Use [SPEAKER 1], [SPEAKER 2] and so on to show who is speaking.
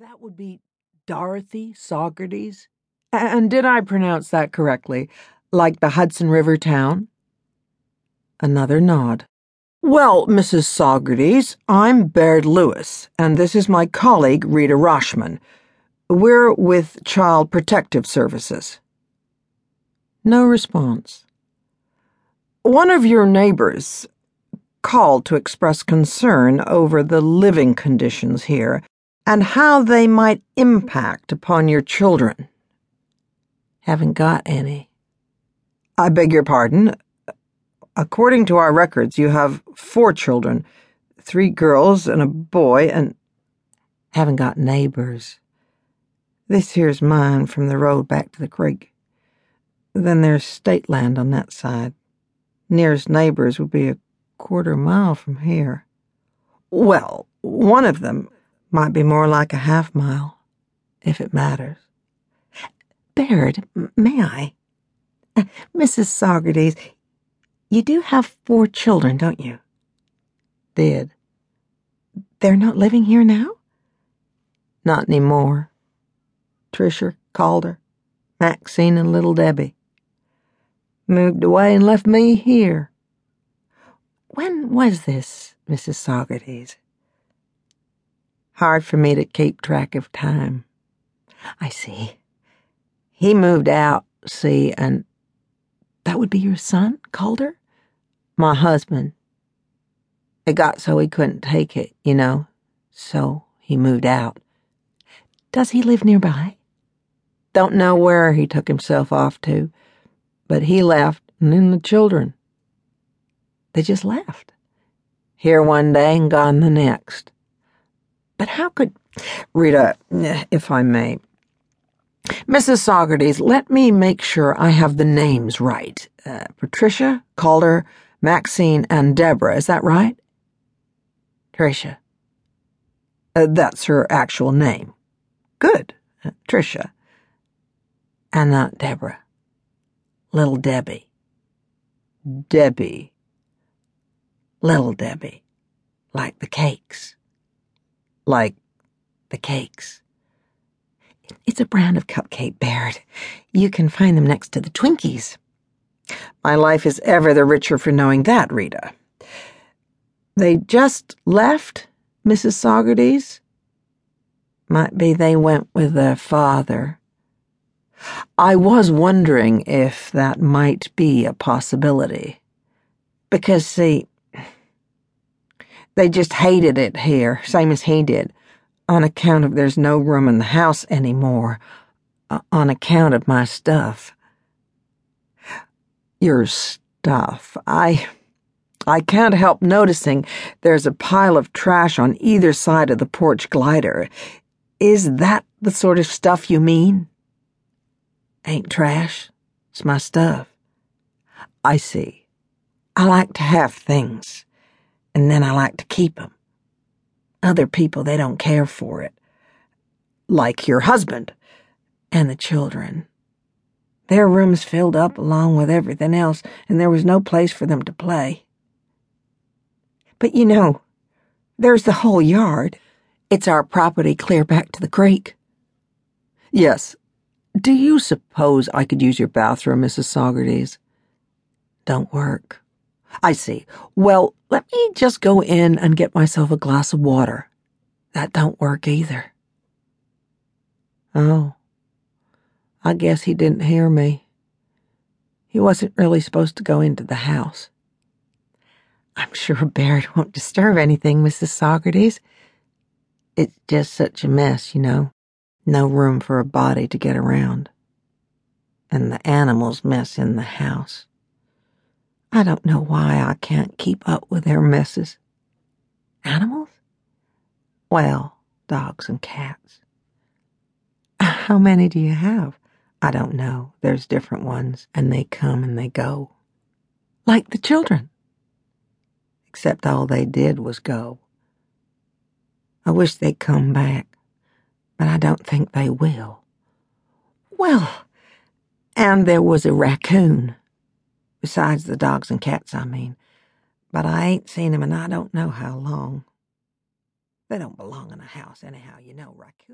[SPEAKER 1] That would be Dorothy Saugerties? And did I pronounce that correctly? Like the Hudson River town? Another nod. Well, Mrs. Saugerties, I'm Baird Lewis, and this is my colleague, Rita Roshman. We're with Child Protective Services. No response. One of your neighbors called to express concern over the living conditions here and how they might impact upon your children. Haven't got any. I beg your pardon. According to our records, you have four children three girls and a boy, and haven't got neighbors. This here's mine from the road back to the creek. Then there's state land on that side. Nearest neighbors would be a quarter mile from here. Well, one of them might be more like a half mile, if it matters.
[SPEAKER 2] Baird, may I? Mrs. Saugerties, you do have four children, don't you?
[SPEAKER 1] Did.
[SPEAKER 2] They're not living here now?
[SPEAKER 1] Not any more. Tricia, Calder, Maxine, and little Debbie. Moved away and left me here.
[SPEAKER 2] When was this, Mrs. Saugerties?
[SPEAKER 1] Hard for me to keep track of time.
[SPEAKER 2] I see.
[SPEAKER 1] He moved out, see, and.
[SPEAKER 2] That would be your son, Calder?
[SPEAKER 1] My husband. It got so he couldn't take it, you know, so he moved out.
[SPEAKER 2] Does he live nearby?
[SPEAKER 1] Don't know where he took himself off to, but he left, and then the children. They just left. Here one day and gone the next.
[SPEAKER 2] But how could.
[SPEAKER 1] Rita, if I may. Mrs. Saugerties, let me make sure I have the names right. Uh, Patricia, Calder, Maxine, and Deborah, is that right?
[SPEAKER 2] Tricia.
[SPEAKER 1] Uh, that's her actual name. Good. Uh, Tricia. And not Deborah. Little Debbie. Debbie. Little Debbie. Like the cakes like the cakes.
[SPEAKER 2] It's a brand of cupcake, Baird. You can find them next to the Twinkies.
[SPEAKER 1] My life is ever the richer for knowing that, Rita. They just left, Mrs. Saugerties? Might be they went with their father. I was wondering if that might be a possibility. Because, see, they just hated it here, same as he did, on account of there's no room in the house anymore, uh, on account of my stuff. Your stuff. I. I can't help noticing there's a pile of trash on either side of the porch glider. Is that the sort of stuff you mean? Ain't trash. It's my stuff. I see. I like to have things and then I like to keep 'em. Other people, they don't care for it. Like your husband and the children. Their rooms filled up along with everything else, and there was no place for them to play.
[SPEAKER 2] But you know, there's the whole yard. It's our property clear back to the creek.
[SPEAKER 1] Yes. Do you suppose I could use your bathroom, Mrs. Saugerties? Don't work. I see. Well, let me just go in and get myself a glass of water. That don't work either. Oh. I guess he didn't hear me. He wasn't really supposed to go into the house.
[SPEAKER 2] I'm sure Baird won't disturb anything, Mrs. Saugerties.
[SPEAKER 1] It's just such a mess, you know. No room for a body to get around. And the animals mess in the house. I don't know why I can't keep up with their messes.
[SPEAKER 2] Animals?
[SPEAKER 1] Well, dogs and cats.
[SPEAKER 2] How many do you have?
[SPEAKER 1] I don't know. There's different ones, and they come and they go.
[SPEAKER 2] Like the children.
[SPEAKER 1] Except all they did was go. I wish they'd come back, but I don't think they will.
[SPEAKER 2] Well,
[SPEAKER 1] and there was a raccoon. Besides the dogs and cats, I mean. But I ain't seen 'em and I don't know how long. They don't belong in a house anyhow, you know, raccoons.